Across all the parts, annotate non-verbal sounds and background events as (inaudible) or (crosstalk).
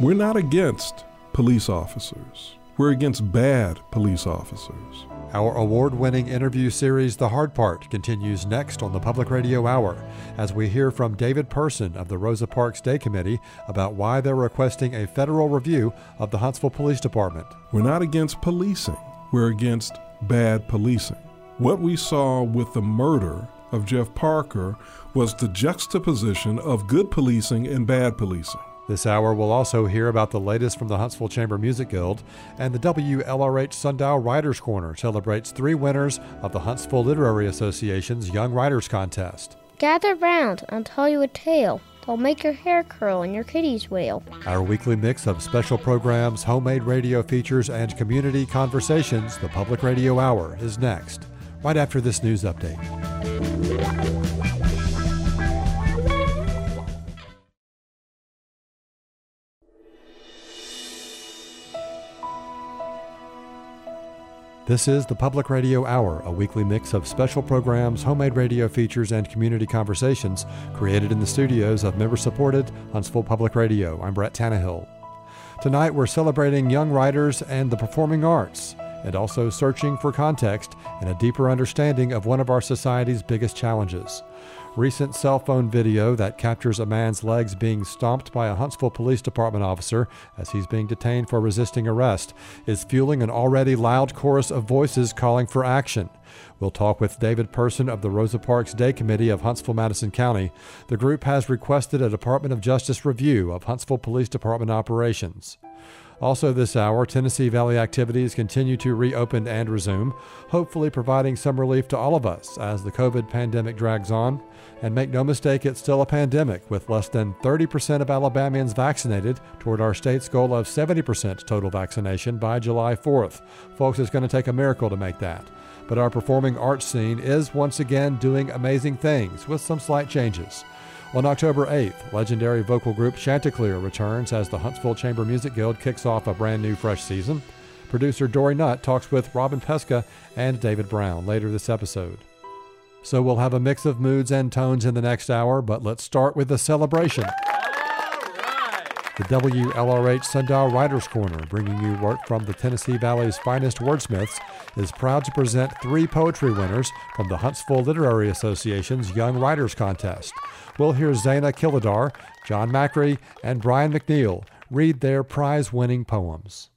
We're not against police officers. We're against bad police officers. Our award winning interview series, The Hard Part, continues next on the Public Radio Hour as we hear from David Person of the Rosa Parks Day Committee about why they're requesting a federal review of the Huntsville Police Department. We're not against policing, we're against bad policing. What we saw with the murder of Jeff Parker was the juxtaposition of good policing and bad policing. This hour, we'll also hear about the latest from the Huntsville Chamber Music Guild, and the WLRH Sundial Writers Corner celebrates three winners of the Huntsville Literary Association's Young Writers Contest. Gather round, I'll tell you a tale. That'll make your hair curl and your kitties wail. Our weekly mix of special programs, homemade radio features, and community conversations, the Public Radio Hour, is next, right after this news update. This is the Public Radio Hour, a weekly mix of special programs, homemade radio features, and community conversations created in the studios of member supported Huntsville Public Radio. I'm Brett Tannehill. Tonight we're celebrating young writers and the performing arts, and also searching for context and a deeper understanding of one of our society's biggest challenges recent cell phone video that captures a man's legs being stomped by a Huntsville Police Department officer as he's being detained for resisting arrest is fueling an already loud chorus of voices calling for action. We'll talk with David Person of the Rosa Parks Day Committee of Huntsville Madison County. The group has requested a Department of Justice review of Huntsville Police Department operations. Also, this hour, Tennessee Valley activities continue to reopen and resume, hopefully providing some relief to all of us as the COVID pandemic drags on. And make no mistake, it's still a pandemic, with less than 30% of Alabamians vaccinated toward our state's goal of 70% total vaccination by July 4th. Folks, it's going to take a miracle to make that. But our performing arts scene is once again doing amazing things with some slight changes. On October 8th, legendary vocal group Chanticleer returns as the Huntsville Chamber Music Guild kicks off a brand new fresh season. Producer Dory Nutt talks with Robin Pesca and David Brown later this episode. So we'll have a mix of moods and tones in the next hour, but let's start with the celebration. The WLRH Sundial Writers Corner, bringing you work from the Tennessee Valley's finest wordsmiths, is proud to present three poetry winners from the Huntsville Literary Association's Young Writers Contest. We'll hear Zayna Killedar, Jon Macri, and Bryan McNeal read their prize winning poems.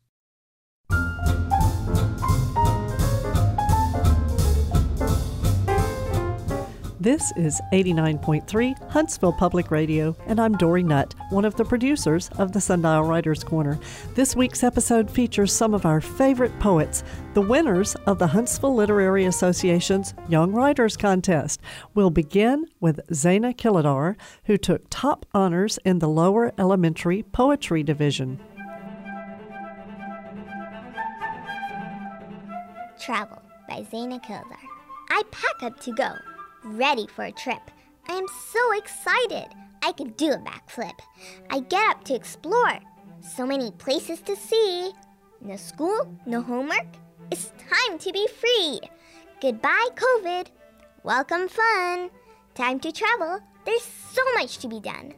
This is 89.3 Huntsville Public Radio, and I'm Dory Nutt, one of the producers of the Sundial Writers Corner. This week's episode features some of our favorite poets, the winners of the Huntsville Literary Association's Young Writers Contest. We'll begin with Zayna Killedar, who took top honors in the lower elementary poetry division. Travel by Zayna Killedar. I pack up to go ready for a trip. I am so excited. I could do a backflip. I get up to explore. So many places to see. No school, no homework. It's time to be free. Goodbye, COVID. Welcome, fun. Time to travel. There's so much to be done.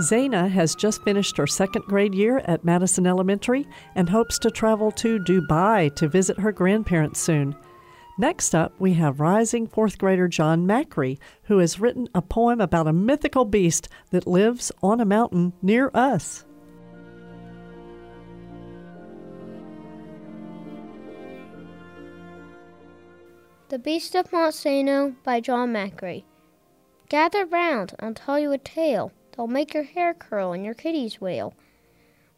Zayna has just finished her second grade year at Madison Elementary and hopes to travel to Dubai to visit her grandparents soon. Next up, we have rising fourth grader Jon Macri, who has written a poem about a mythical beast that lives on a mountain near us. The Beast of Monte Sano by Jon Macri. Gather round, I'll tell you a tale They'll make your hair curl and your kitties wail.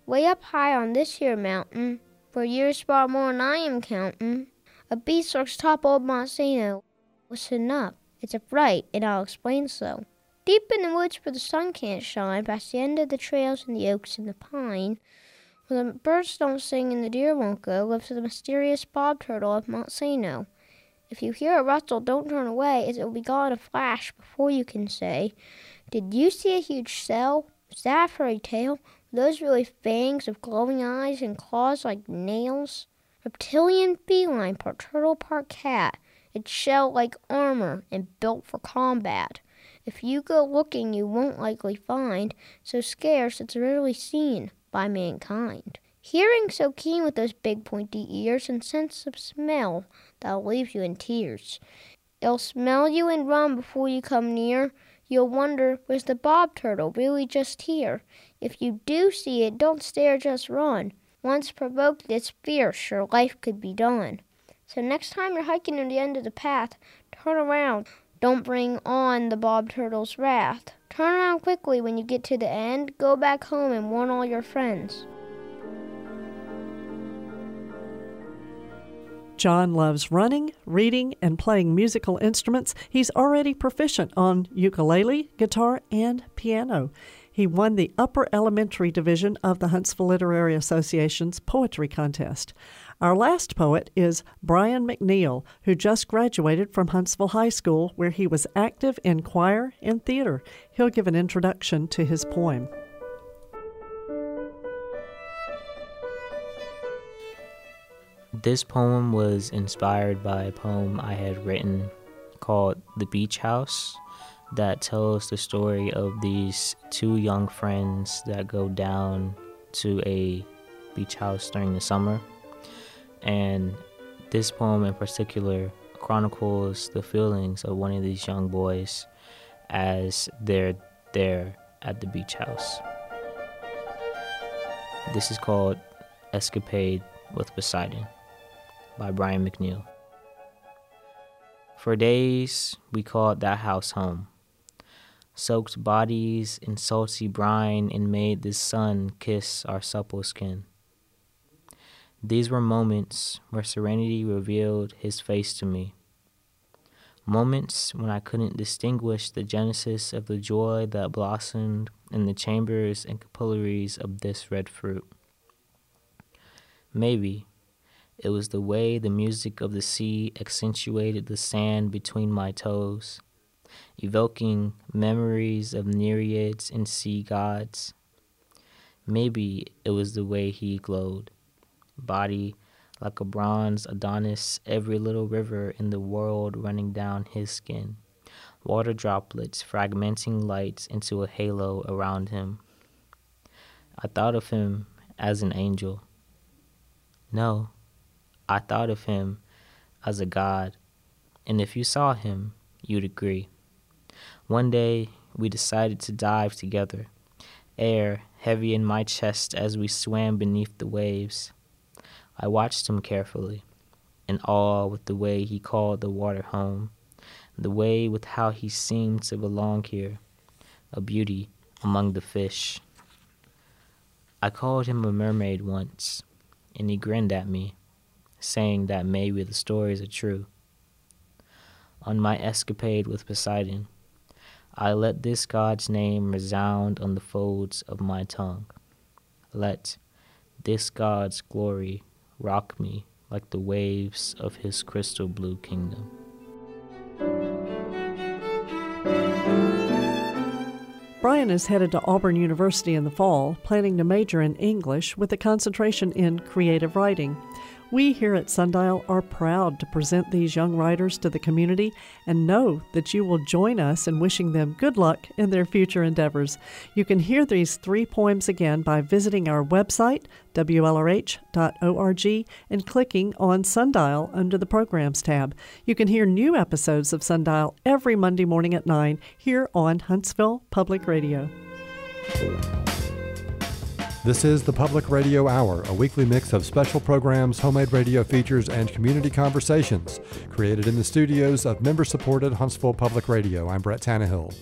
Way up high on this here mountain, where years far more'n I am countin', a beast lurks top old Monte Sano. Listen up, it's a fright, and I'll explain so. Deep in the woods where the sun can't shine, past the end of the trails and the oaks and the pine, where the birds don't sing and the deer won't go, lives the mysterious bob turtle of Monte Sano. If you hear a rustle, don't turn away, as it will be gone in a flash before you can say, did you see a huge cell? Was that a fairy tale? Those really fangs with glowing eyes and claws like nails? Reptilian feline, part turtle, part cat. Its shell like armor and built for combat. If you go looking, you won't likely find, so scarce it's rarely seen by mankind. Hearing so keen with those big pointy ears, and sense of smell that'll leave you in tears. It'll smell you and run before you come near. You'll wonder, was the bob turtle really just here? If you do see it, don't stare, just run. Once provoked, it's fierce, your life could be done. So next time you're hiking to the end of the path, turn around. Don't bring on the bob turtle's wrath. Turn around quickly when you get to the end. Go back home and warn all your friends. Jon loves running, reading, and playing musical instruments. He's already proficient on ukulele, guitar, and piano. He won the upper elementary division of the Huntsville Literary Association's poetry contest. Our last poet is Bryan McNeal, who just graduated from Huntsville High School, where he was active in choir and theater. He'll give an introduction to his poem. This poem was inspired by a poem I had written called The Beach House that tells the story of these two young friends that go down to a beach house during the summer. And this poem in particular chronicles the feelings of one of these young boys as they're there at the beach house. This is called Escapade with Poseidon by Bryan McNeal. For days, we called that house home. Soaked bodies in salty brine and made the sun kiss our supple skin. These were moments where serenity revealed his face to me. Moments when I couldn't distinguish the genesis of the joy that blossomed in the chambers and capillaries of this red fruit. Maybe it was the way the music of the sea accentuated the sand between my toes, evoking memories of nereids and sea gods. Maybe it was the way he glowed, body like a bronze Adonis, every little river in the world running down his skin, water droplets fragmenting lights into a halo around him. I thought of him as an angel. No, I thought of him as a god, and if you saw him, you'd agree. One day, we decided to dive together, air heavy in my chest as we swam beneath the waves. I watched him carefully, in awe with the way he called the water home, the way with how he seemed to belong here, a beauty among the fish. I called him a mermaid once, and he grinned at me saying that maybe the stories are true. On my escapade with Poseidon, I let this god's name resound on the folds of my tongue. Let this god's glory rock me like the waves of his crystal blue kingdom. Bryan is headed to Auburn University in the fall, planning to major in English with a concentration in creative writing. We here at Sundial are proud to present these young writers to the community and know that you will join us in wishing them good luck in their future endeavors. You can hear these three poems again by visiting our website, WLRH.org, and clicking on Sundial under the Programs tab. You can hear new episodes of Sundial every Monday morning at 9 here on Huntsville Public Radio. This is the Public Radio Hour, a weekly mix of special programs, homemade radio features, and community conversations created in the studios of member supported Huntsville Public Radio. I'm Brett Tannehill.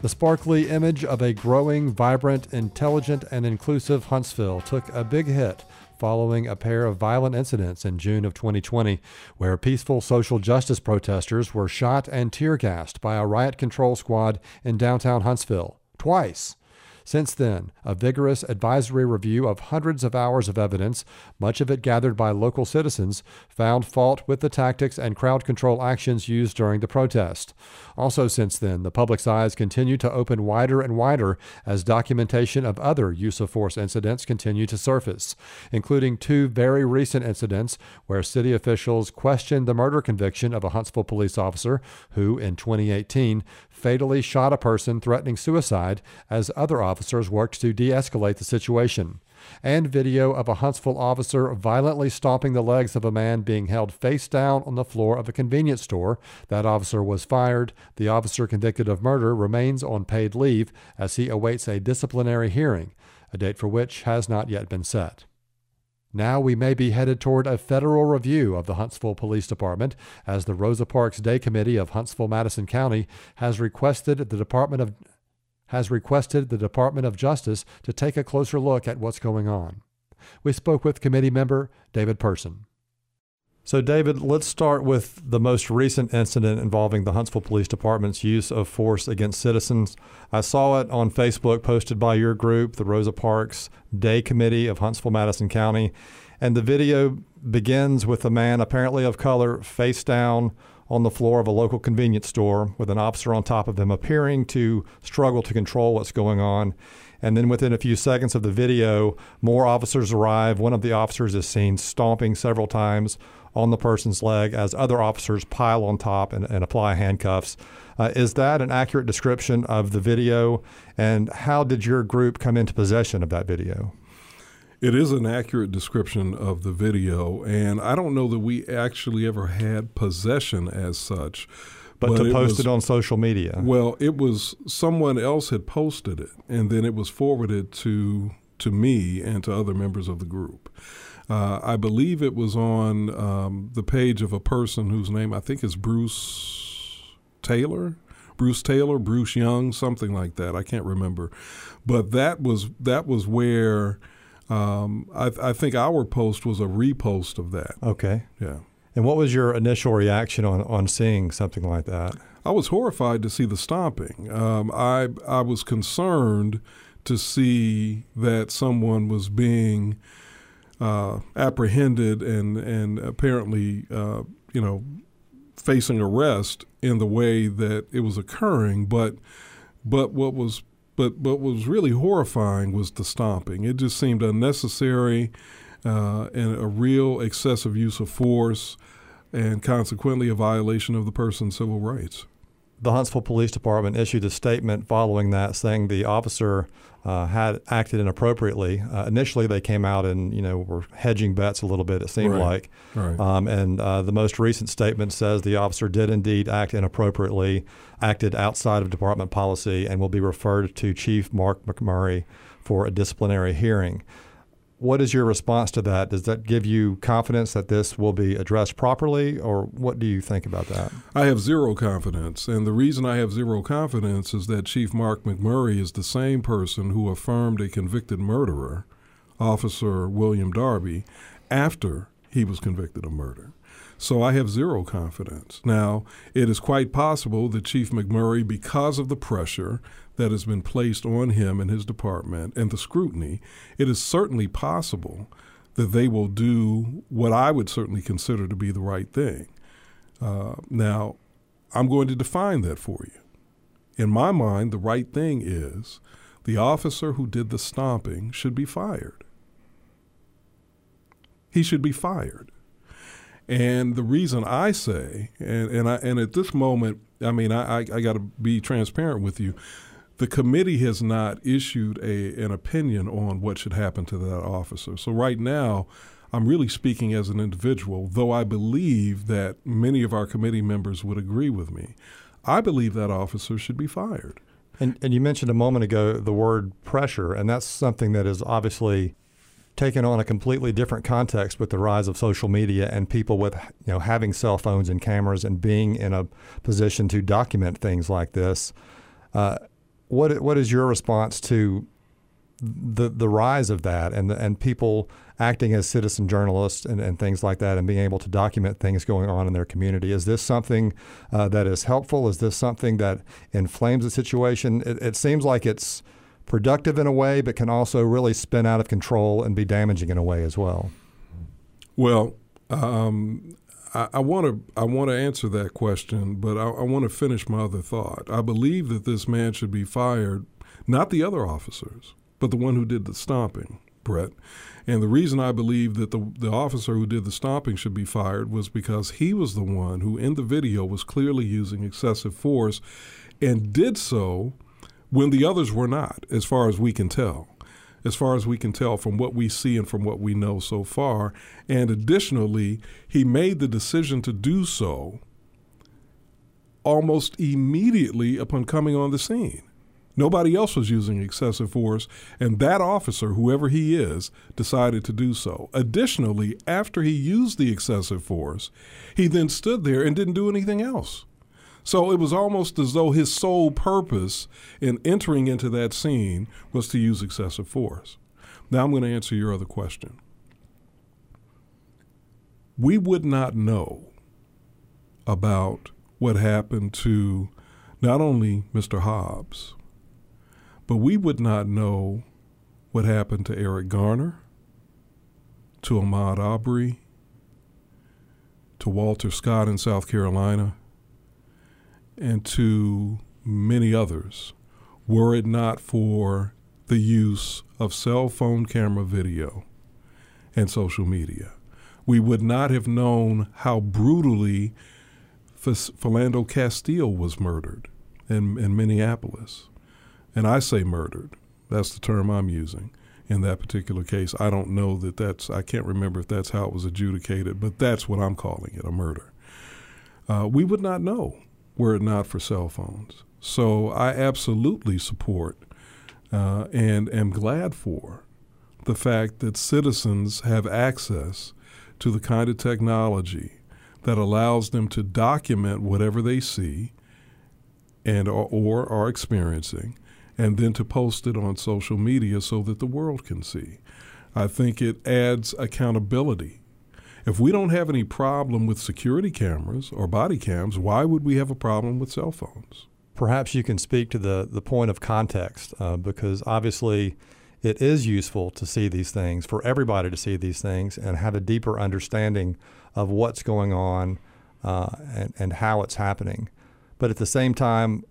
The sparkly image of a growing, vibrant, intelligent, and inclusive Huntsville took a big hit following a pair of violent incidents in June of 2020, where peaceful social justice protesters were shot and tear gassed by a riot control squad in downtown Huntsville. Twice. Since then, a vigorous advisory review of hundreds of hours of evidence, much of it gathered by local citizens, found fault with the tactics and crowd control actions used during the protest. Also, since then, the public's eyes continue to open wider and wider as documentation of other use of force incidents continue to surface, including two very recent incidents where city officials questioned the murder conviction of a Huntsville police officer who, in 2018, fatally shot a person threatening suicide as other officers worked to de escalate the situation. And video of a Huntsville officer violently stomping the legs of a man being held face down on the floor of a convenience store. That officer was fired. The officer convicted of murder remains on paid leave as he awaits a disciplinary hearing, a date for which has not yet been set. Now we may be headed toward a federal review of the Huntsville Police Department, as the Rosa Parks Day Committee of Huntsville Madison County has requested the Department of has requested the Department of Justice to take a closer look at what's going on. We spoke with committee member David Person. So, David, let's start with the most recent incident involving the Huntsville Police Department's use of force against citizens. I saw it on Facebook, posted by your group, the Rosa Parks Day Committee of Huntsville Madison County. And the video begins with a man, apparently of color, face down on the floor of a local convenience store with an officer on top of him, appearing to struggle to control what's going on. And then within a few seconds of the video, more officers arrive. One of the officers is seen stomping several times on the person's leg as other officers pile on top and, and apply handcuffs. Uh, is that an accurate description of the video? And how did your group come into possession of that video? It is an accurate description of the video, and I don't know that we actually ever had possession as such. But, but to post was, it on social media. Well, it was someone else had posted it, and then it was forwarded to to me and to other members of the group. Uh, I believe it was on um, the page of a person whose name I think is Bruce Taylor. Bruce Taylor, Bruce Young, something like that. I can't remember, but that was that was where um, I, I, think our post was a repost of that. Okay. Yeah. And what was your initial reaction on on seeing something like that? I was horrified to see the stomping. Um, I I was concerned to see that someone was being uh, apprehended and and apparently uh, you know facing arrest in the way that it was occurring. But but what was but what was really horrifying was the stomping. It just seemed unnecessary uh, and a real excessive use of force, and consequently a violation of the person's civil rights the Huntsville Police Department issued a statement following that, saying the officer uh, had acted inappropriately. Uh, initially, they came out and you know were hedging bets a little bit. It seemed right. like, right. Um, and uh, the most recent statement says the officer did indeed act inappropriately, acted outside of department policy, and will be referred to Chief Mark McMurray for a disciplinary hearing. What is your response to that? Does that give you confidence that this will be addressed properly, or what do you think about that? I have zero confidence. And the reason I have zero confidence is that Chief Mark McMurray is the same person who affirmed a convicted murderer, Officer William Darby, after he was convicted of murder. So I have zero confidence. Now, it is quite possible that Chief McMurray, because of the pressure that has been placed on him and his department and the scrutiny, it is certainly possible that they will do what I would certainly consider to be the right thing. Uh, now, I'm going to define that for you. In my mind, the right thing is the officer who did the stomping should be fired. He should be fired. And the reason I say, and, and, I, and at this moment, I mean, I, I, I got to be transparent with you the committee has not issued a, an opinion on what should happen to that officer. So right now, I'm really speaking as an individual, though I believe that many of our committee members would agree with me. I believe that officer should be fired. And, and you mentioned a moment ago the word pressure, and that's something that is obviously taken on a completely different context with the rise of social media and people with you know having cell phones and cameras and being in a position to document things like this. Uh, what what is your response to the the rise of that and and people acting as citizen journalists and, and things like that and being able to document things going on in their community? Is this something uh, that is helpful? Is this something that inflames the situation? It, it seems like it's productive in a way, but can also really spin out of control and be damaging in a way as well. Well, um, I want to I want to answer that question, but I, I want to finish my other thought. I believe that this man should be fired, not the other officers, but the one who did the stomping, Brett. And the reason I believe that the the officer who did the stomping should be fired was because he was the one who, in the video, was clearly using excessive force and did so when the others were not, as far as we can tell. As far as we can tell from what we see and from what we know so far. And additionally, he made the decision to do so almost immediately upon coming on the scene. Nobody else was using excessive force, and that officer, whoever he is, decided to do so. Additionally, after he used the excessive force, he then stood there and didn't do anything else. So it was almost as though his sole purpose in entering into that scene was to use excessive force. Now I'm going to answer your other question. We would not know about what happened to not only Mr. Hobbs, but we would not know what happened to Eric Garner, to Ahmaud Arbery, to Walter Scott in South Carolina, and to many others were it not for the use of cell phone camera video and social media. We would not have known how brutally Philando Castile was murdered in, in Minneapolis. And I say murdered. That's the term I'm using in that particular case. I don't know that that's, I can't remember if that's how it was adjudicated, but that's what I'm calling it a murder. Uh, we would not know were it not for cell phones. So I absolutely support uh, and am glad for the fact that citizens have access to the kind of technology that allows them to document whatever they see and or, or are experiencing and then to post it on social media so that the world can see. I think it adds accountability. If we don't have any problem with security cameras or body cams, why would we have a problem with cell phones? Perhaps you can speak to the, the point of context uh, because obviously it is useful to see these things, for everybody to see these things and have a deeper understanding of what's going on uh, and, and how it's happening. But at the same time,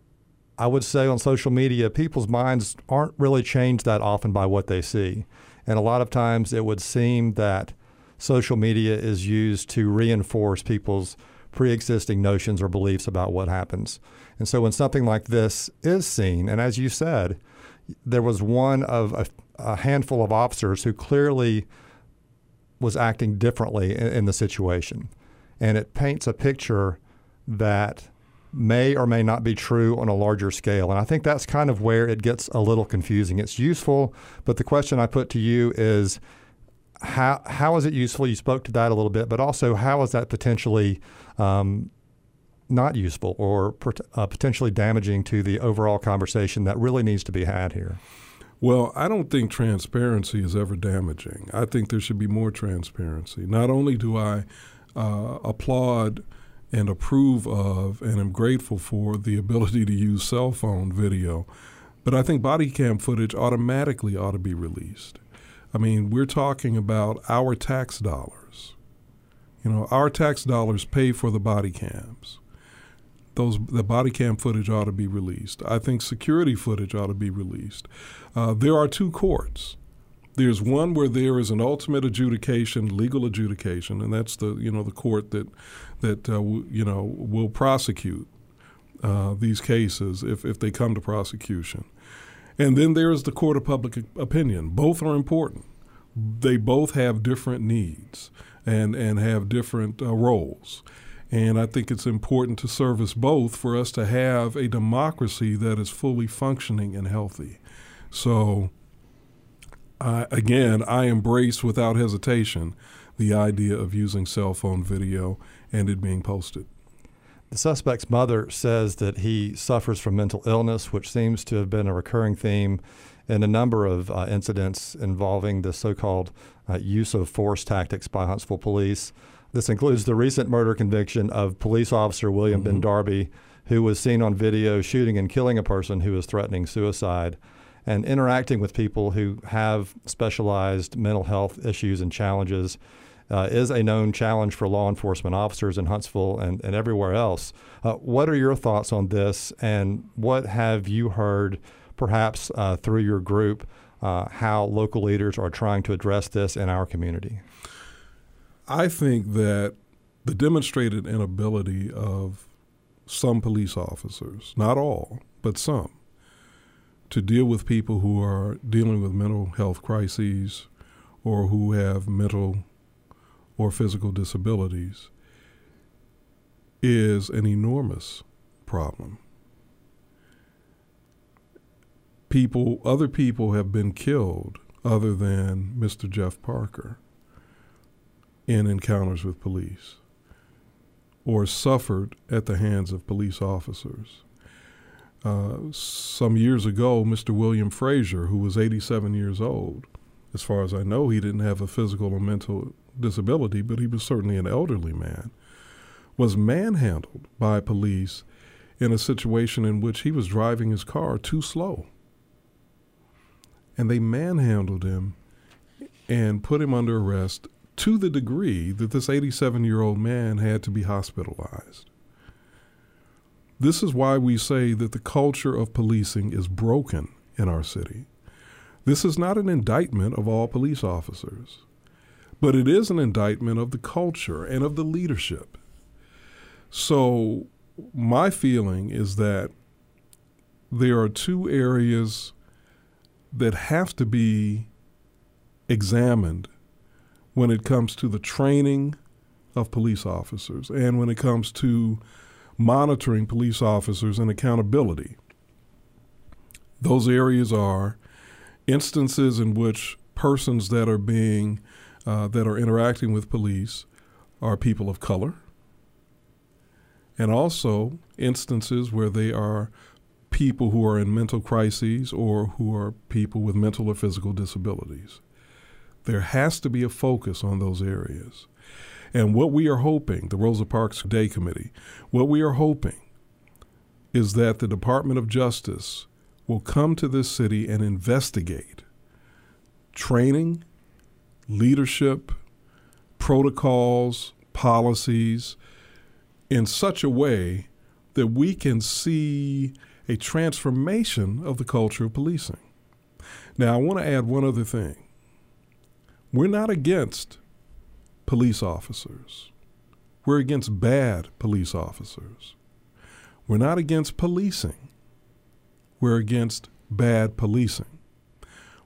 I would say on social media, people's minds aren't really changed that often by what they see. And a lot of times it would seem that social media is used to reinforce people's pre existing notions or beliefs about what happens. And so when something like this is seen, and as you said, there was one of a, a handful of officers who clearly was acting differently in, in the situation. And it paints a picture that may or may not be true on a larger scale. And I think that's kind of where it gets a little confusing. It's useful, but the question I put to you is how how is it useful? You spoke to that a little bit, but also how is that potentially um, not useful or uh, potentially damaging to the overall conversation that really needs to be had here? Well, I don't think transparency is ever damaging. I think there should be more transparency. Not only do I uh, applaud and approve of and am grateful for the ability to use cell phone video. But I think body cam footage automatically ought to be released. I mean, we're talking about our tax dollars. You know, our tax dollars pay for the body cams. Those the body cam footage ought to be released. I think security footage ought to be released. Uh, there are two courts. There's one where there is an ultimate adjudication, legal adjudication, and that's the you know the court that that uh, w- you know will prosecute uh, these cases if if they come to prosecution. And then there is the court of public opinion. Both are important. They both have different needs and and have different uh, roles. And I think it's important to service both for us to have a democracy that is fully functioning and healthy. So uh, again, I embrace without hesitation the idea of using cell phone video and it being posted. The suspect's mother says that he suffers from mental illness, which seems to have been a recurring theme in a number of uh, incidents involving the so called uh, use of force tactics by Huntsville police. This includes the recent murder conviction of police officer William mm-hmm. Ben Darby, who was seen on video shooting and killing a person who was threatening suicide and interacting with people who have specialized mental health issues and challenges uh, is a known challenge for law enforcement officers in Huntsville and, and everywhere else. Uh, what are your thoughts on this, and what have you heard, perhaps uh, through your group, uh, how local leaders are trying to address this in our community? I think that the demonstrated inability of some police officers, not all, but some, to deal with people who are dealing with mental health crises or who have mental or physical disabilities is an enormous problem. People, other people have been killed other than Mr. Jeff Parker in encounters with police or suffered at the hands of police officers. Uh, some years ago, Mr. William Frazier, who was 87 years old, as far as I know, he didn't have a physical or mental disability, but he was certainly an elderly man, was manhandled by police in a situation in which he was driving his car too slow. And they manhandled him and put him under arrest to the degree that this 87 year old man had to be hospitalized. This is why we say that the culture of policing is broken in our city. This is not an indictment of all police officers, but it is an indictment of the culture and of the leadership. So, my feeling is that there are two areas that have to be examined when it comes to the training of police officers and when it comes to monitoring police officers and accountability. Those areas are instances in which persons that are being uh, that are interacting with police are people of color, and also instances where they are people who are in mental crises or who are people with mental or physical disabilities. There has to be a focus on those areas. And what we are hoping, the Rosa Parks Day Committee, what we are hoping is that the Department of Justice will come to this city and investigate training, leadership, protocols, policies in such a way that we can see a transformation of the culture of policing. Now, I want to add one other thing. We're not against police officers. We're against bad police officers. We're not against policing. We're against bad policing.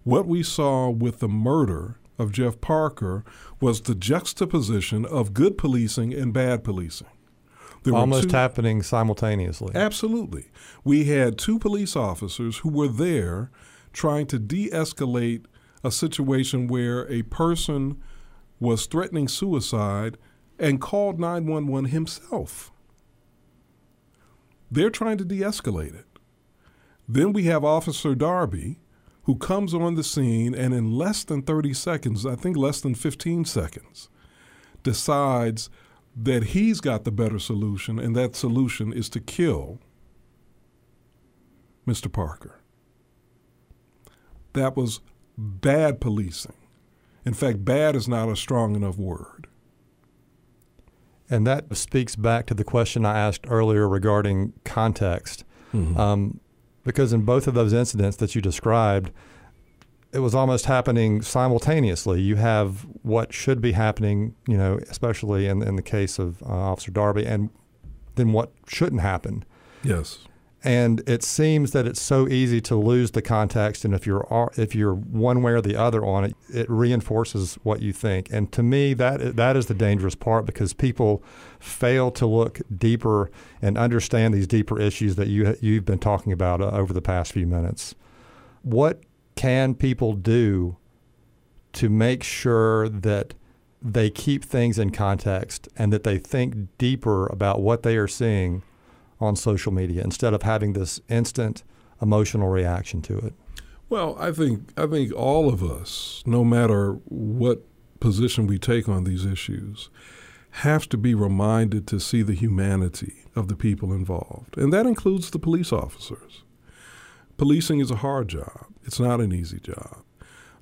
What we saw with the murder of Jeff Parker was the juxtaposition of good policing and bad policing. There Almost two, happening simultaneously. Absolutely. We had two police officers who were there trying to de escalate a situation where a person was threatening suicide and called 911 himself. They're trying to de escalate it. Then we have Officer Darby, who comes on the scene and in less than 30 seconds, I think less than 15 seconds, decides that he's got the better solution, and that solution is to kill Mr. Parker. That was bad policing. In fact, bad is not a strong enough word. And that speaks back to the question I asked earlier regarding context. Mm-hmm. Um, because in both of those incidents that you described, it was almost happening simultaneously. You have what should be happening, you know, especially in, in the case of uh, Officer Darby, and then what shouldn't happen. Yes. And it seems that it's so easy to lose the context, and if you're if you're one way or the other on it, it reinforces what you think. And to me, that that is the dangerous part because people fail to look deeper and understand these deeper issues that you you've been talking about uh, over the past few minutes. What can people do to make sure that they keep things in context and that they think deeper about what they are seeing? On social media instead of having this instant emotional reaction to it? Well, I think I think all of us, no matter what position we take on these issues, have to be reminded to see the humanity of the people involved, and that includes the police officers. Policing is a hard job; it's not an easy job.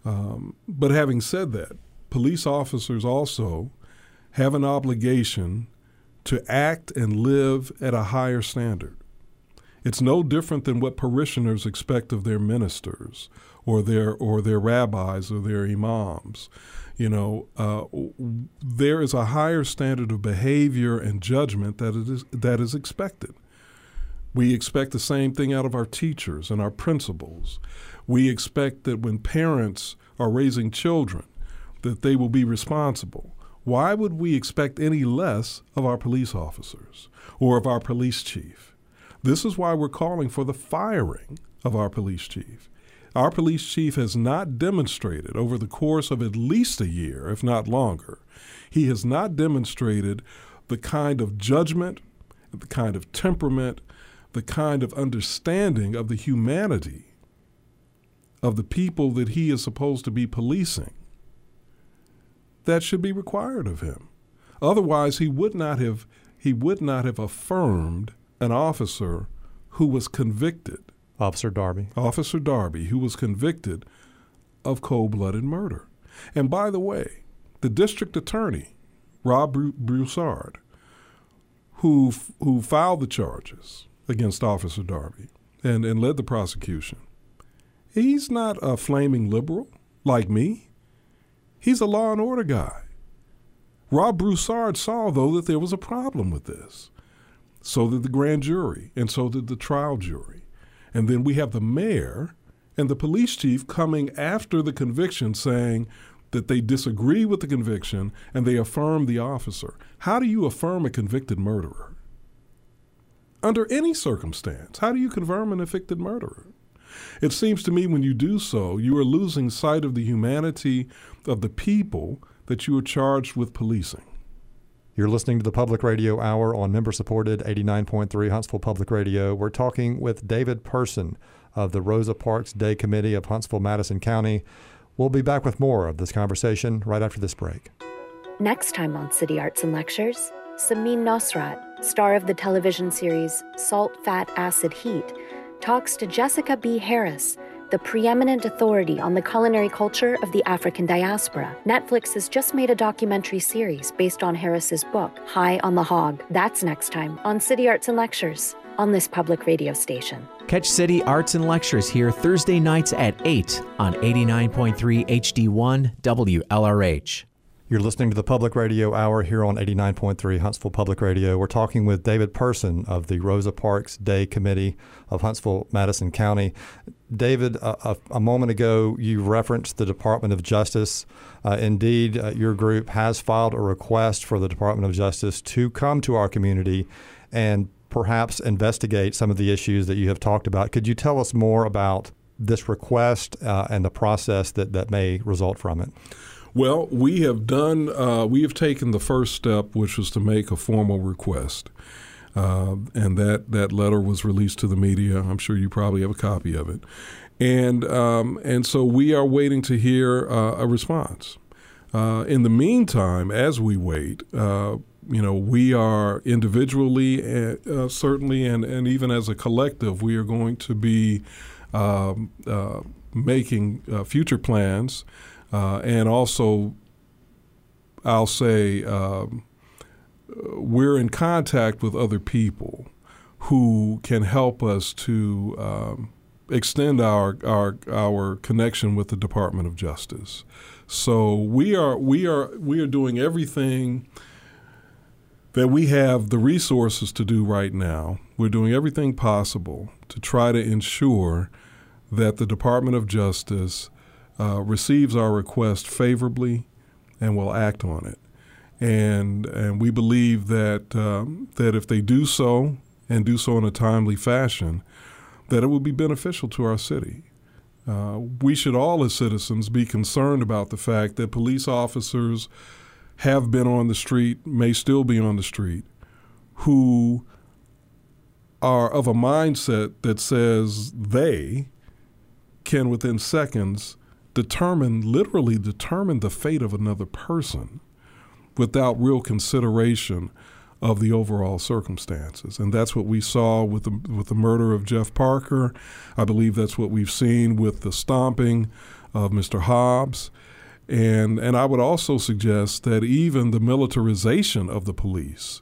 Um, but having said that, police officers also have an obligation to act and live at a higher standard. It's no different than what parishioners expect of their ministers or their or their rabbis or their imams. You know, uh, there is a higher standard of behavior and judgment that is that is expected. We expect the same thing out of our teachers and our principals. We expect that when parents are raising children, that they will be responsible. Why would we expect any less of our police officers or of our police chief? This is why we're calling for the firing of our police chief. Our police chief has not demonstrated over the course of at least a year, if not longer, he has not demonstrated the kind of judgment, the kind of temperament, the kind of understanding of the humanity of the people that he is supposed to be policing that should be required of him. Otherwise, he would not have he would not have affirmed an officer who was convicted Officer Darby. Officer Darby, who was convicted of cold blooded murder. And by the way, the district attorney, Rob Broussard, who, who filed the charges against Officer Darby and, and led the prosecution, he's not a flaming liberal like me. He's a law and order guy. Rob Broussard saw, though, that there was a problem with this. So did the grand jury, and so did the trial jury. And then we have the mayor and the police chief coming after the conviction saying that they disagree with the conviction and they affirm the officer. How do you affirm a convicted murderer? Under any circumstance, how do you confirm an convicted murderer? It seems to me when you do so, you are losing sight of the humanity of the people that you are charged with policing. You're listening to the Public Radio Hour on member supported 89.3 Huntsville Public Radio. We're talking with David Person of the Rosa Parks Day Committee of Huntsville Madison County. We'll be back with more of this conversation right after this break. Next time on City Arts and Lectures, Samin Nosrat, star of the television series Salt, Fat, Acid, Heat, talks to Jessica B. Harris the preeminent authority on the culinary culture of the African diaspora. Netflix has just made a documentary series based on Harris's book, High on the Hog. That's next time on City Arts and Lectures on this public radio station. Catch City Arts and Lectures here Thursday nights at 8 on 89.3 HD1 WLRH. You're listening to the Public Radio Hour here on 89.3 Huntsville Public Radio. We're talking with David Person of the Rosa Parks Day Committee of Huntsville, Madison County. David, a, a moment ago you referenced the Department of Justice. Uh, indeed, uh, your group has filed a request for the Department of Justice to come to our community and perhaps investigate some of the issues that you have talked about. Could you tell us more about this request uh, and the process that, that may result from it? Well, we have done, uh, we have taken the first step, which was to make a formal request. Uh, and that, that letter was released to the media. I'm sure you probably have a copy of it. And, um, and so we are waiting to hear uh, a response. Uh, in the meantime, as we wait, uh, you know, we are individually, uh, certainly, and, and even as a collective, we are going to be um, making future plans uh, and also, I'll say um, we're in contact with other people who can help us to um, extend our, our our connection with the Department of Justice. So we are we are we are doing everything that we have the resources to do right now. We're doing everything possible to try to ensure that the Department of Justice uh, receives our request favorably and will act on it. And, and we believe that, um, that if they do so and do so in a timely fashion, that it will be beneficial to our city. Uh, we should all, as citizens, be concerned about the fact that police officers have been on the street, may still be on the street, who are of a mindset that says they can, within seconds, determine, literally determine the fate of another person without real consideration of the overall circumstances. And that's what we saw with the, with the murder of Jeff Parker. I believe that's what we've seen with the stomping of Mr. Hobbs. And, and I would also suggest that even the militarization of the police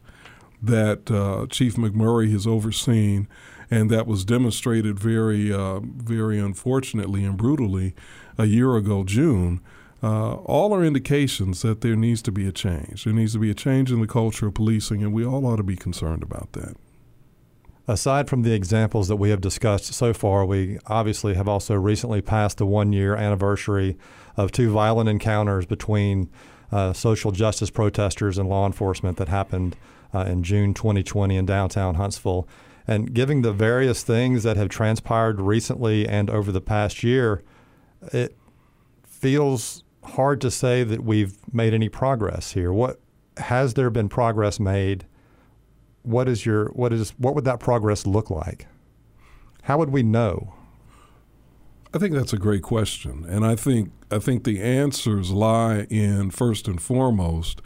that uh, Chief McMurray has overseen and that was demonstrated very, uh, very unfortunately and brutally a year ago, June, uh, all are indications that there needs to be a change. There needs to be a change in the culture of policing, and we all ought to be concerned about that. aside from the examples that we have discussed so far, we obviously have also recently passed the one year anniversary of two violent encounters between uh, social justice protesters and law enforcement that happened uh, in June 2020 in downtown Huntsville. And given the various things that have transpired recently and over the past year, it feels hard to say that we've made any progress here. What has there been progress made? What is your what is what would that progress look like? How would we know? I think that's a great question, and I think I think the answers lie in first and foremost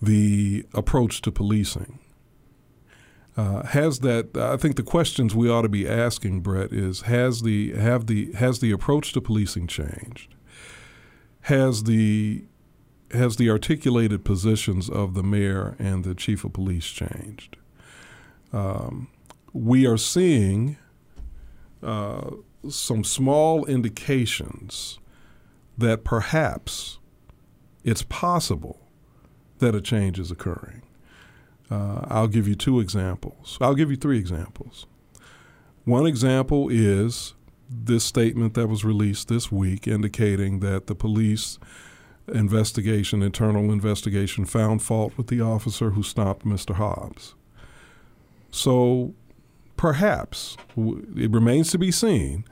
the approach to policing. Uh, has that? I think the questions we ought to be asking, Brett, is has the have the has the approach to policing changed? Has the has the articulated positions of the mayor and the chief of police changed? Um, we are seeing uh, some small indications that perhaps it's possible that a change is occurring. Uh, I'll give you two examples. I'll give you three examples. One example is this statement that was released this week indicating that the police investigation, internal investigation, found fault with the officer who stopped Mr. Hobbs. So perhaps it remains to be seen,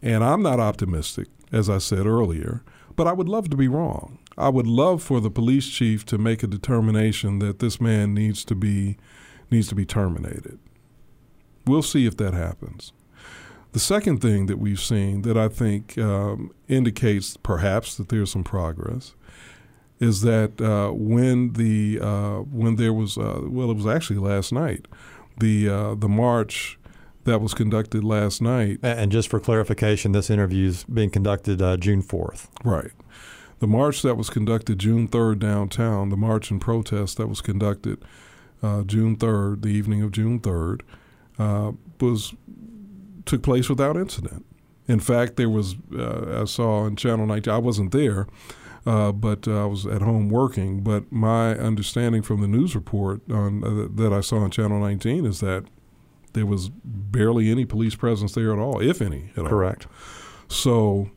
and I'm not optimistic, as I said earlier, but I would love to be wrong. I would love for the police chief to make a determination that this man needs to be needs to be terminated. We'll see if that happens. The second thing that we've seen that I think um, indicates perhaps that there's some progress is that uh, when the uh, when there was uh, well, it was actually last night, the uh, the march that was conducted last night. And just for clarification, this interview is being conducted uh, June fourth. Right. The march that was conducted June 3rd downtown, the march and protest that was conducted uh, June 3rd, the evening of June 3rd, uh, was took place without incident. In fact, there was uh, I saw on Channel 19. I wasn't there, uh, but uh, I was at home working. But my understanding from the news report on, uh, that I saw on Channel 19 is that there was barely any police presence there at all, if any at all. Correct. So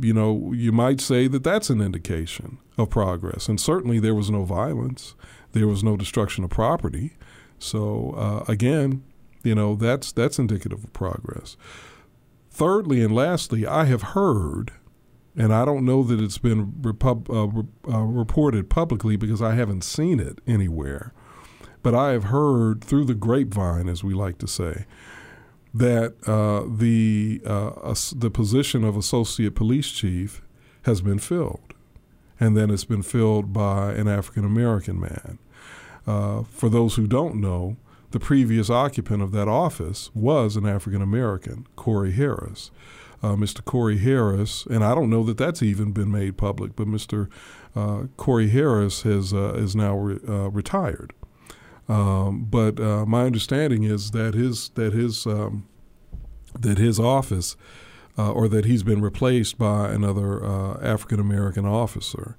you know, you might say that that's an indication of progress. And certainly there was no violence, there was no destruction of property. So uh, again, you know, that's that's indicative of progress. Thirdly and lastly, I have heard, and I don't know that it's been repub- uh, re- uh, reported publicly because I haven't seen it anywhere, but I have heard through the grapevine, as we like to say, that uh, the uh, the position of associate police chief has been filled, and then it's been filled by an African American man. Uh, for those who don't know, the previous occupant of that office was an African American, Corey Harris. Uh, Mr. Corey Harris, and I don't know that that's even been made public, but Mr. Uh, Corey Harris has uh, is now re- retired. Um, but uh, my understanding is that his that his um, that his office uh, or that he's been replaced by another uh, African American officer.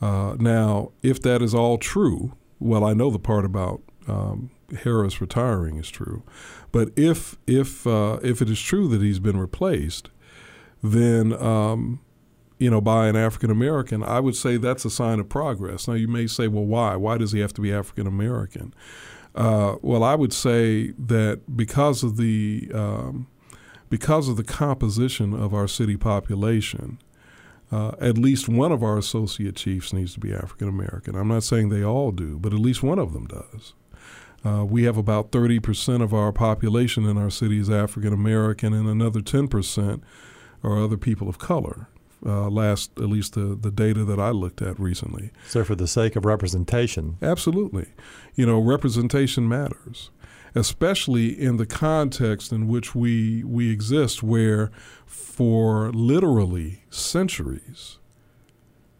Uh, now, if that is all true, well, I know the part about um, Harris retiring is true, but if if uh, if it is true that he's been replaced, then um, you know, by an African American, I would say that's a sign of progress. Now, you may say, well, why? Why does he have to be African American? Uh, well, I would say that because of the um, because of the composition of our city population, uh, at least one of our associate chiefs needs to be African American. I'm not saying they all do, but at least one of them does. Uh, we have about 30% of our population in our city is African American, and another 10% are other people of color uh, last at least the, the data that I looked at recently. So, for the sake of representation, absolutely, you know, representation matters, especially in the context in which we we exist, where for literally centuries,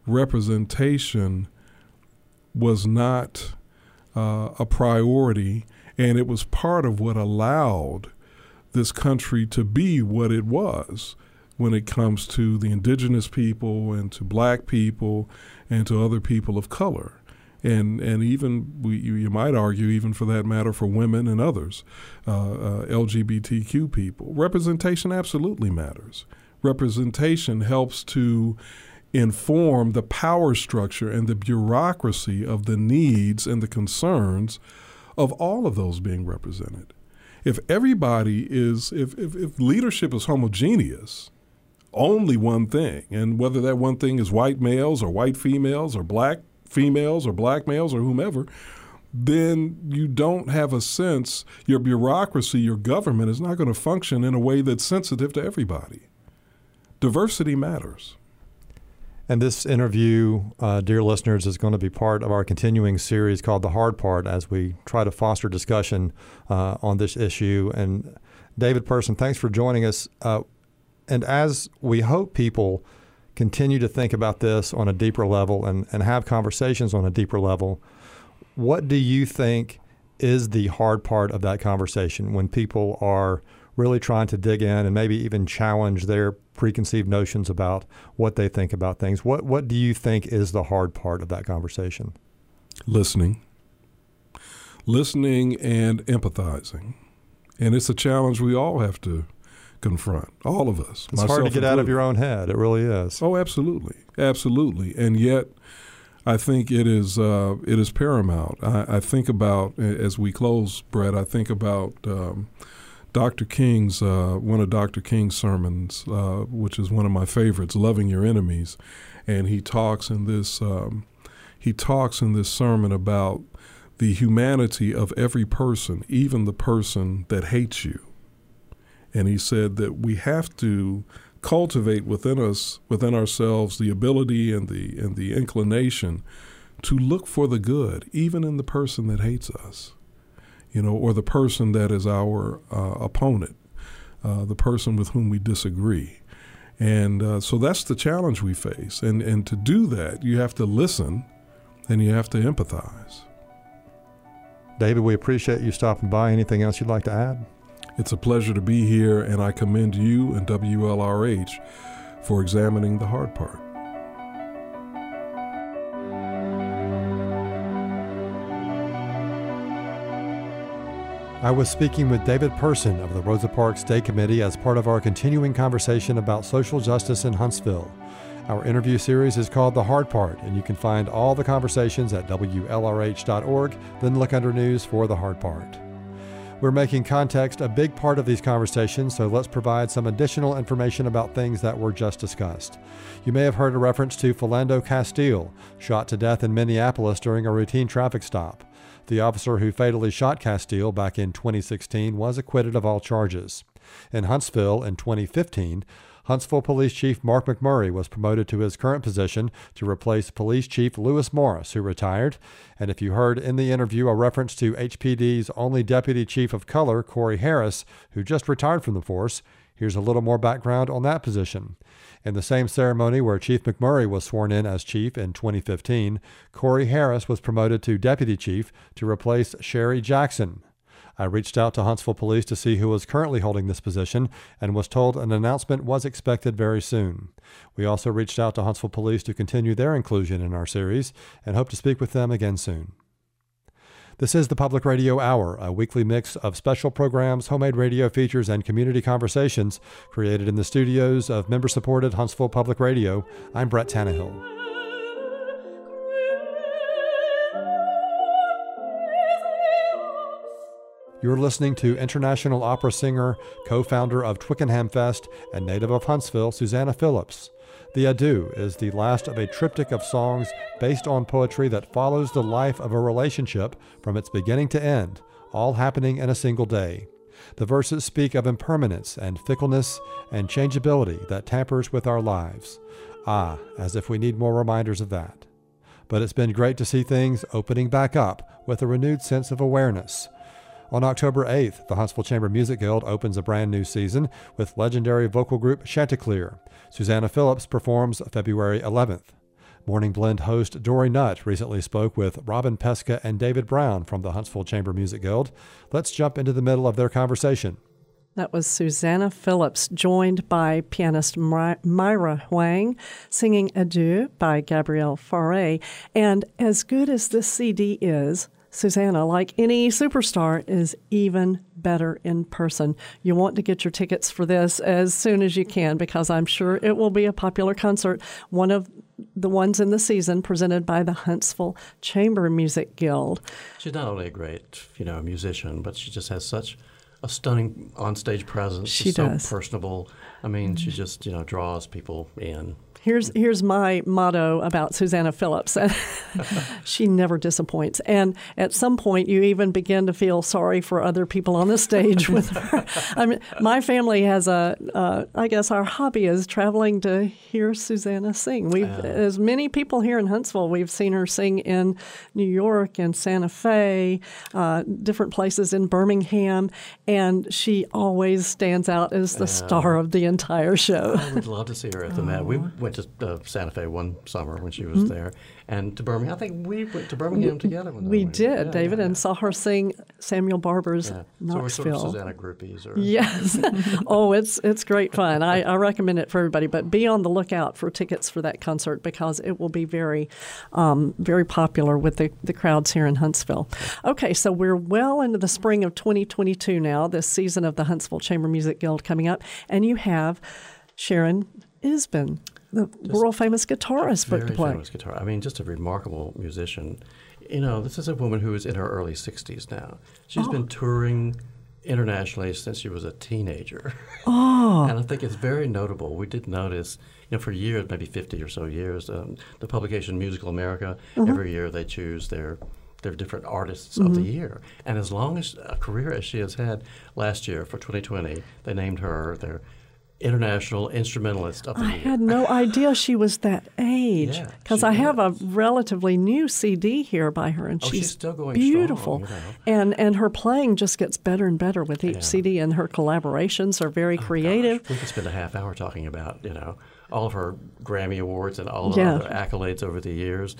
representation was not uh, a priority, and it was part of what allowed this country to be what it was when it comes to the indigenous people and to black people and to other people of color. and and even we, you, you, might argue even for that matter for women and others, uh, uh, LGBTQ people. Representation absolutely matters. Representation helps to inform the power structure and the bureaucracy of the needs and the concerns of all of those being represented. If everybody is, if, if, if leadership is homogeneous, only one thing, and whether that one thing is white males or white females or black females or black males or whomever, then you don't have a sense, your bureaucracy, your government is not going to function in a way that's sensitive to everybody. Diversity matters. And this interview, uh, dear listeners, is going to be part of our continuing series called The Hard Part as we try to foster discussion uh, on this issue. And David Person, thanks for joining us. Uh, and as we hope people continue to think about this on a deeper level and, and have conversations on a deeper level, what do you think is the hard part of that conversation when people are really trying to dig in and maybe even challenge their preconceived notions about what they think about things? What what do you think is the hard part of that conversation? Listening. Listening and empathizing. And it's a challenge we all have to confront. All of us. It's hard to get out of your own head. It really is. Oh, absolutely, absolutely. And yet, I think it is uh, it is paramount. I, I, think about as we close, Brett. I think about. Um, Dr. King's uh, one of Dr. King's sermons, uh, which is one of my favorites, "Loving Your Enemies," and he talks in this um, he talks in this sermon about the humanity of every person, even the person that hates you and he said that we have to cultivate within us, within ourselves, the ability and the and the inclination to look for the good, even in the person that hates us, you know, or the person that is our uh, opponent, uh, the person with whom we disagree. And uh, so that's the challenge we face. And, and to do that, you have to listen and you have to empathize. David, we appreciate you stopping by. Anything else you'd like to add? It's a pleasure to be here, and I commend you and WLRH for examining the hard part. I was speaking with David Person of the Rosa Parks Day Committee as part of our continuing conversation about social justice in Huntsville. Our interview series is called The Hard Part, and you can find all the conversations at WLRH.org, then look under News for The Hard Part. We're making context a big part of these conversations, so let's provide some additional information about things that were just discussed. You may have heard a reference to Philando Castile, shot to death in Minneapolis during a routine traffic stop. The officer who fatally shot Castile back in 2016 was acquitted of all charges. In Huntsville in 2015, Huntsville Police Chief Mark McMurray was promoted to his current position to replace Police Chief Lewis Morris, who retired. And if you heard in the interview a reference to HPD's only Deputy Chief of Color, Corey Harris, who just retired from the force, here's a little more background on that position. In the same ceremony where Chief McMurray was sworn in as chief in 2015, Corey Harris was promoted to deputy chief to replace Sherry Jackson. I reached out to Huntsville Police to see who was currently holding this position and was told an announcement was expected very soon. We also reached out to Huntsville Police to continue their inclusion in our series and hope to speak with them again soon. This is the Public Radio Hour, a weekly mix of special programs, homemade radio features, and community conversations created in the studios of member supported Huntsville Public Radio. I'm Brett Tannehill. You're listening to international opera singer, co founder of Twickenham Fest, and native of Huntsville, Susanna Phillips. The Adieu is the last of a triptych of songs based on poetry that follows the life of a relationship from its beginning to end, all happening in a single day. The verses speak of impermanence and fickleness and changeability that tampers with our lives. Ah, as if we need more reminders of that. But it's been great to see things opening back up with a renewed sense of awareness. On October 8th, the Huntsville Chamber Music Guild opens a brand new season with legendary vocal group Chanticleer. Susanna Phillips performs February 11th. Morning Blend host Dory Nutt recently spoke with Robin Pesca and David Brown from the Huntsville Chamber Music Guild. Let's jump into the middle of their conversation. That was Susanna Phillips, joined by pianist Myra Huang, singing Adieu by Gabriel Fauré. And as good as this CD is, Susanna, like any superstar, is even better in person. You want to get your tickets for this as soon as you can because I'm sure it will be a popular concert. One of the ones in the season presented by the Huntsville Chamber Music Guild. She's not only a great, you know, musician, but she just has such a stunning onstage presence. She She's does. so personable. I mean, she just, you know, draws people in. Here's here's my motto about Susanna Phillips. (laughs) she never disappoints. And at some point, you even begin to feel sorry for other people on the stage with her. (laughs) I mean, my family has a. Uh, I guess our hobby is traveling to hear Susanna sing. We've, uh, as many people here in Huntsville, we've seen her sing in New York and Santa Fe, uh, different places in Birmingham, and she always stands out as the star of the entire show. I would love to see her at the Met. We went went to uh, Santa Fe one summer when she was mm-hmm. there, and to Birmingham. I think we went to Birmingham together. we did, yeah, David, yeah, and saw her sing Samuel Barber's yeah. Knoxville. So we're sort of Susanna groupies. Or... Yes. (laughs) oh, it's it's great fun. I, I, recommend it for everybody, but be on the lookout for tickets for that concert because it will be very, um, very popular with the, the crowds here in Huntsville. Okay, so we're well into the spring of 2022 now, this season of the Huntsville Chamber Music Guild coming up, and you have Sharon Isbin the world famous guitarist book to play. famous guitar. I mean, just a remarkable musician. You know, this is a woman who is in her early 60s now. She's oh. been touring internationally since she was a teenager. (laughs) Oh. and I think it's very notable. We did notice, you know, for years, maybe 50 or so years, um, the publication Musical America, mm-hmm. every year they choose their their different artists mm-hmm. of the mm-hmm. year. And as long as a career as she has had last year for 2020, they named her their international instrumentalist of the I year. had no idea she was that age because yeah, I have a relatively new CD here by her, and oh, she's, she's, still going beautiful. Strong, you know. And and her playing just gets better and better with each yeah. CD, and her collaborations are very oh, creative. Gosh. We could spend a half hour talking about you know all of her Grammy awards and all of yeah. her accolades over the years.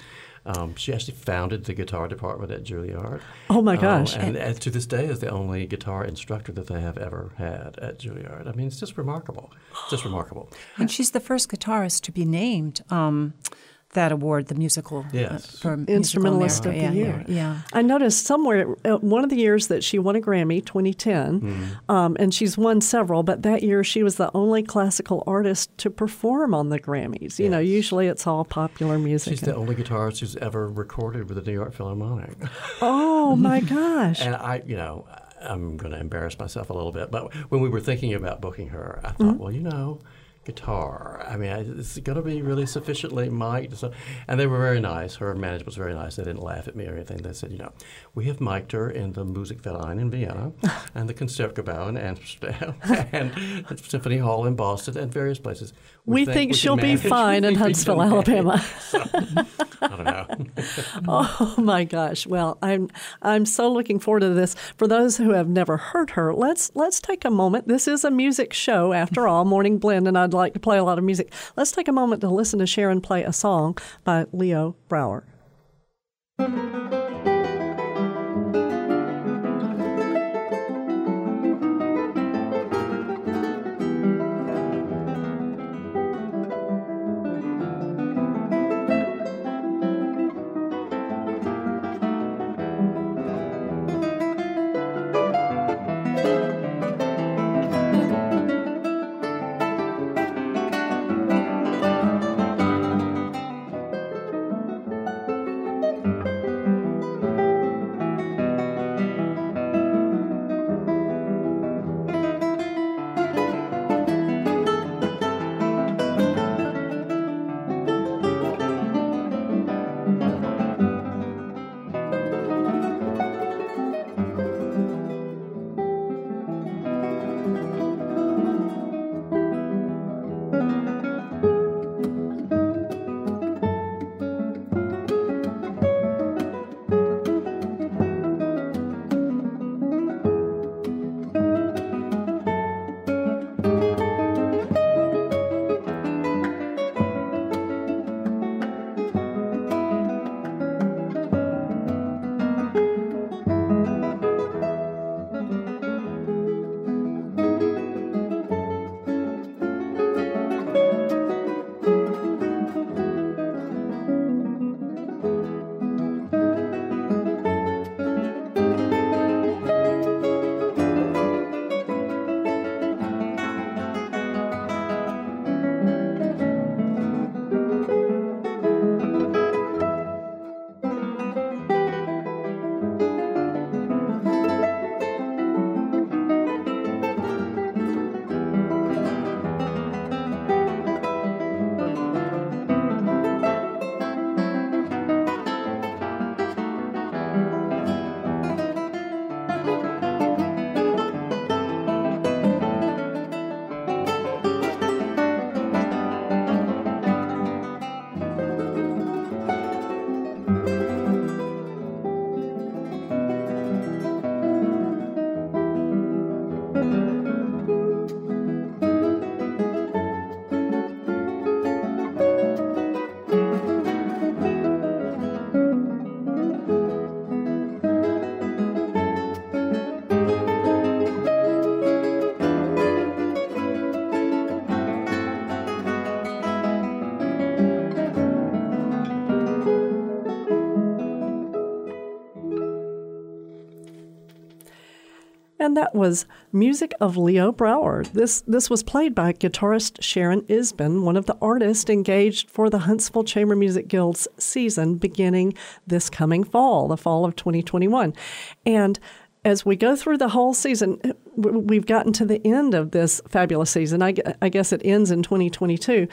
Um, she actually founded the guitar department at Juilliard. Oh my um, gosh! and, and, to this day is the only guitar instructor that they have ever had at Juilliard. I mean, it's just remarkable. Just remarkable. And she's the first guitarist to be named. Um, that award, the musical uh, yes. uh, for instrumentalist of the yeah, year. Yeah, I noticed somewhere uh, one of the years that she won a Grammy, 2010, mm. um, and she's won several. But that year she was the only classical artist to perform on the Grammys. You yes. know, usually it's all popular music. She's the only guitarist who's ever recorded with the New York Philharmonic. Oh my (laughs) gosh! and I, you know. I'm going to embarrass myself a little bit, but when we were thinking about booking her, I thought, mm-hmm. well, you know, guitar. I mean, it's going to be really sufficiently mic'd. So, and they were very nice. Her management was very nice. They didn't laugh at me or anything. They said, you know, we have mic'd her in the Musikverein in Vienna, (laughs) and the Concertgebouw in Amsterdam, (laughs) and the Symphony Hall in Boston, and various places. We, think, think, we she'll be fine in Huntsville, Alabama. So, (laughs) I don't know. (laughs) oh my gosh! Well, I'm I'm so looking forward to this. For those who have never heard her, let's let's take a moment. This is a music show, after all, Morning Blend, and I'd like to play a lot of music. Let's take a moment to listen to Sharon play a song by Leo Brouwer. And that was music of Leo Brouwer. This this was played by guitarist Sharon Isbin, one of the artists engaged for the Huntsville Chamber Music Guild's season beginning this coming fall, the fall of 2021. And as we go through the whole season, we've gotten to the end of this fabulous season. I, I guess it ends in 2022.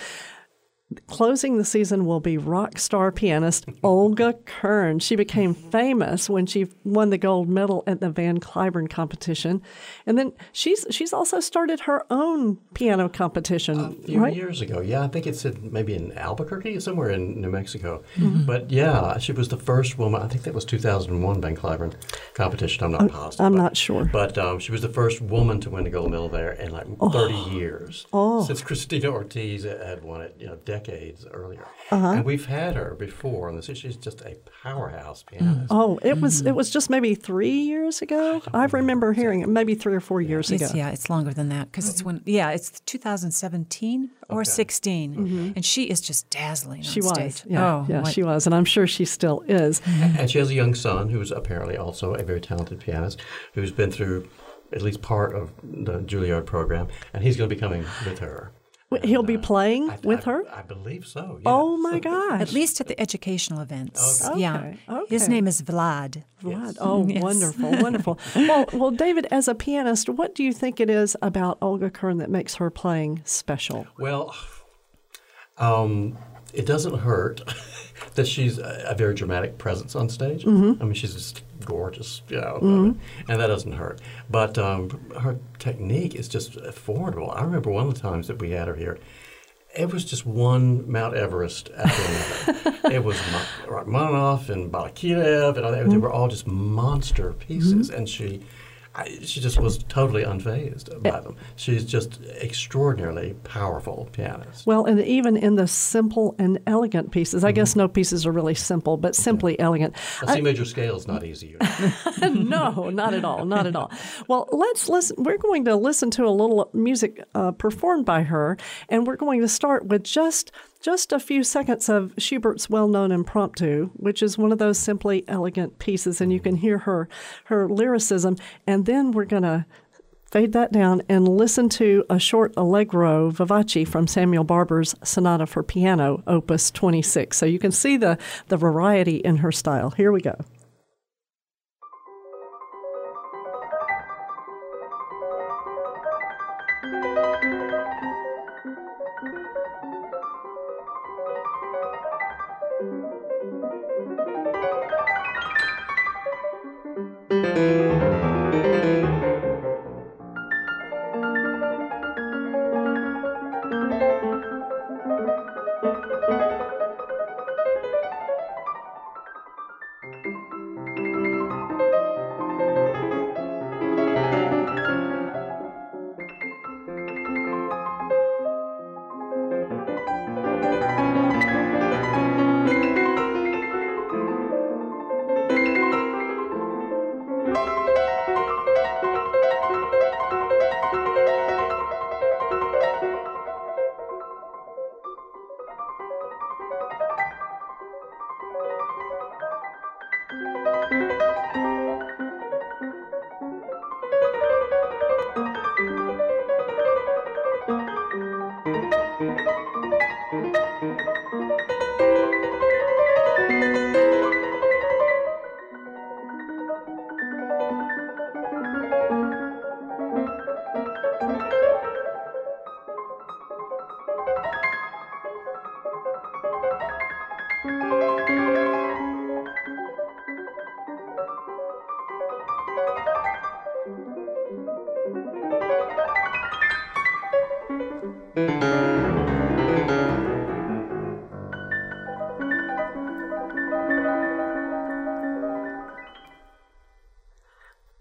Closing the season will be rock star pianist Olga Kern. She became famous when she won the gold medal at the Van Cliburn competition, and then she's she's also started her own piano competition. A few right? years ago, yeah, I think it's in, maybe in Albuquerque, somewhere in New Mexico. Mm-hmm. But yeah, she was the first woman. I think that was 2001 Van Cliburn competition. I'm not positive. I'm but, not sure. But um, she was the first woman to win the gold medal there in like 30 years. Oh. Since (laughs) Cristina Ortiz had won it, you know, decades earlier. Uh-huh. And we've had her before on this. She's just a powerhouse mm. pianist. Oh, it was mm. it was just maybe three years ago. I, remember hearing it maybe three or four years it's, ago. Yeah, it's longer than that because it's when mm-hmm. yeah, it's 2017 or Okay. 16, mm-hmm. and she is just dazzling. She on was, stage. yeah, oh, yeah, what- she was, and I'm sure she still is. (laughs) Mm-hmm. And she has a young son who's apparently also a very talented pianist who's been through at least part of the Juilliard program, and he's going to be coming with her. Wait, He'll And, be uh, playing I- with I- her. I believe so. Yeah. Oh my gosh! At least at the educational events. Okay. Yeah. Okay. His name is Vlad. Vlad. Oh, Yes. wonderful, wonderful. (laughs) well, well, David, as a pianist, what do you think it is about Olga Kern that makes her playing special? Well, um, it doesn't hurt (laughs) that she's a, a very dramatic presence on stage. Mm-hmm. I mean, she's just gorgeous, you know, and that doesn't hurt. But um, her technique is just formidable. I remember one of the times that we had her here. It was just one Mount Everest after another. it was (laughs) Rachmaninoff and Balakirev, and all that. they were all just monster pieces. And she, I, she just was totally unfazed by them. She's just extraordinarily powerful pianist. Well, and even in the simple and elegant pieces, I guess no pieces are really simple, but simply elegant. A C major scale is not easy. (laughs) no, not at all, not at all. Well, let's listen. We're going to listen to a little music uh, performed by her, and we're going to start with just just a few seconds of Schubert's well-known Impromptu, which is one of those simply elegant pieces, and you can hear her her lyricism, and then we're going to fade that down and listen to a short allegro vivace from Samuel Barber's Sonata for Piano, Opus 26. So you can see the the variety in her style. Here we go.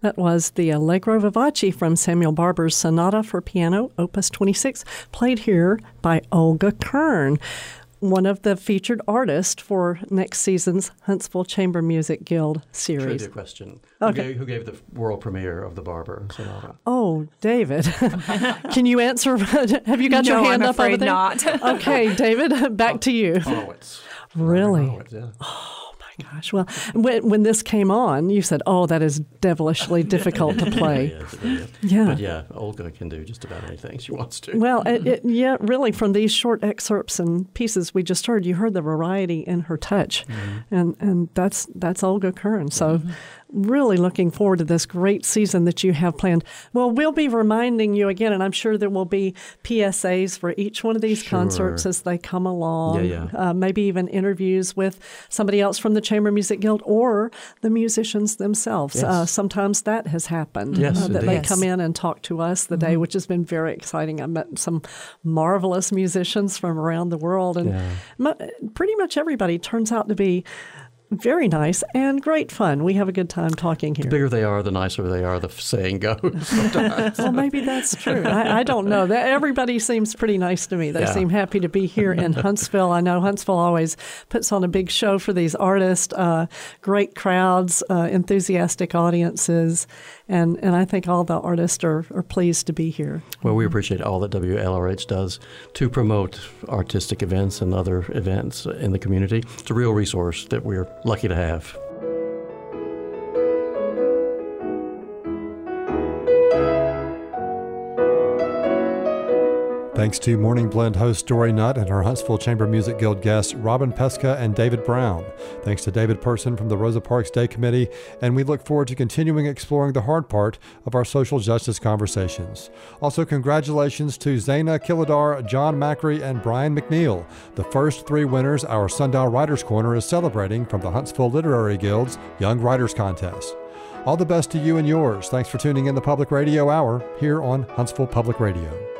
That was the Allegro Vivace from Samuel Barber's Sonata for Piano, Opus 26, played here by Olga Kern, one of the featured artists for next season's Huntsville Chamber Music Guild series. Trivia question. Okay. Who, gave, who gave the world premiere of the Barber Sonata? Oh, David, (laughs) can you answer? (laughs) Have you got your No, hand I'm up over afraid there? not. okay, David, (laughs) back to you. Horowitz. Really? Horowitz, yeah. Oh, Gosh, well, when, when this came on, you said, "Oh, that is devilishly (laughs) difficult to play." yeah, Yeah. But yeah, Olga can do just about anything she wants to. Well, it, it, (laughs) yeah, really, from these short excerpts and pieces we just heard, you heard the variety in her touch, mm-hmm. and and that's that's Olga Kern. So, mm-hmm. Really looking forward to this great season that you have planned. Well, we'll be reminding you again, and I'm sure there will be PSAs for each one of these concerts as they come along. Yeah, yeah. Uh, maybe even interviews with somebody else from the Chamber Music Guild or the musicians themselves. Yes. Uh, sometimes that has happened. Yes, uh, that they indeed. come in and talk to us the day, which has been very exciting. I met some marvelous musicians from around the world, and Yeah. mu- pretty much everybody turns out to be very nice and great fun. We have a good time talking here. The bigger they are, the nicer they are. The saying goes. (laughs) Well, maybe that's true. I, I don't know. Everybody seems pretty nice to me. They Yeah. seem happy to be here in Huntsville. I know Huntsville always puts on a big show for these artists, uh, great crowds, uh, enthusiastic audiences, and and I think all the artists are, are pleased to be here. Well, we appreciate all that WLRH does to promote artistic events and other events in the community. It's a real resource that we're lucky to have. Thanks to Morning Blend host Dory Nutt and her Huntsville Chamber Music Guild guests Robin Pesca and David Brown. Thanks to David Person from the Rosa Parks Day Committee, and we look forward to continuing exploring the hard part of our social justice conversations. Also, congratulations to Zayna Killedar, Jon Macri, and Bryan McNeal, the first three winners our Sundial Writers Corner is celebrating from the Huntsville Literary Guild's Young Writers Contest. All the best to you and yours. Thanks for tuning in the Public Radio Hour here on Huntsville Public Radio.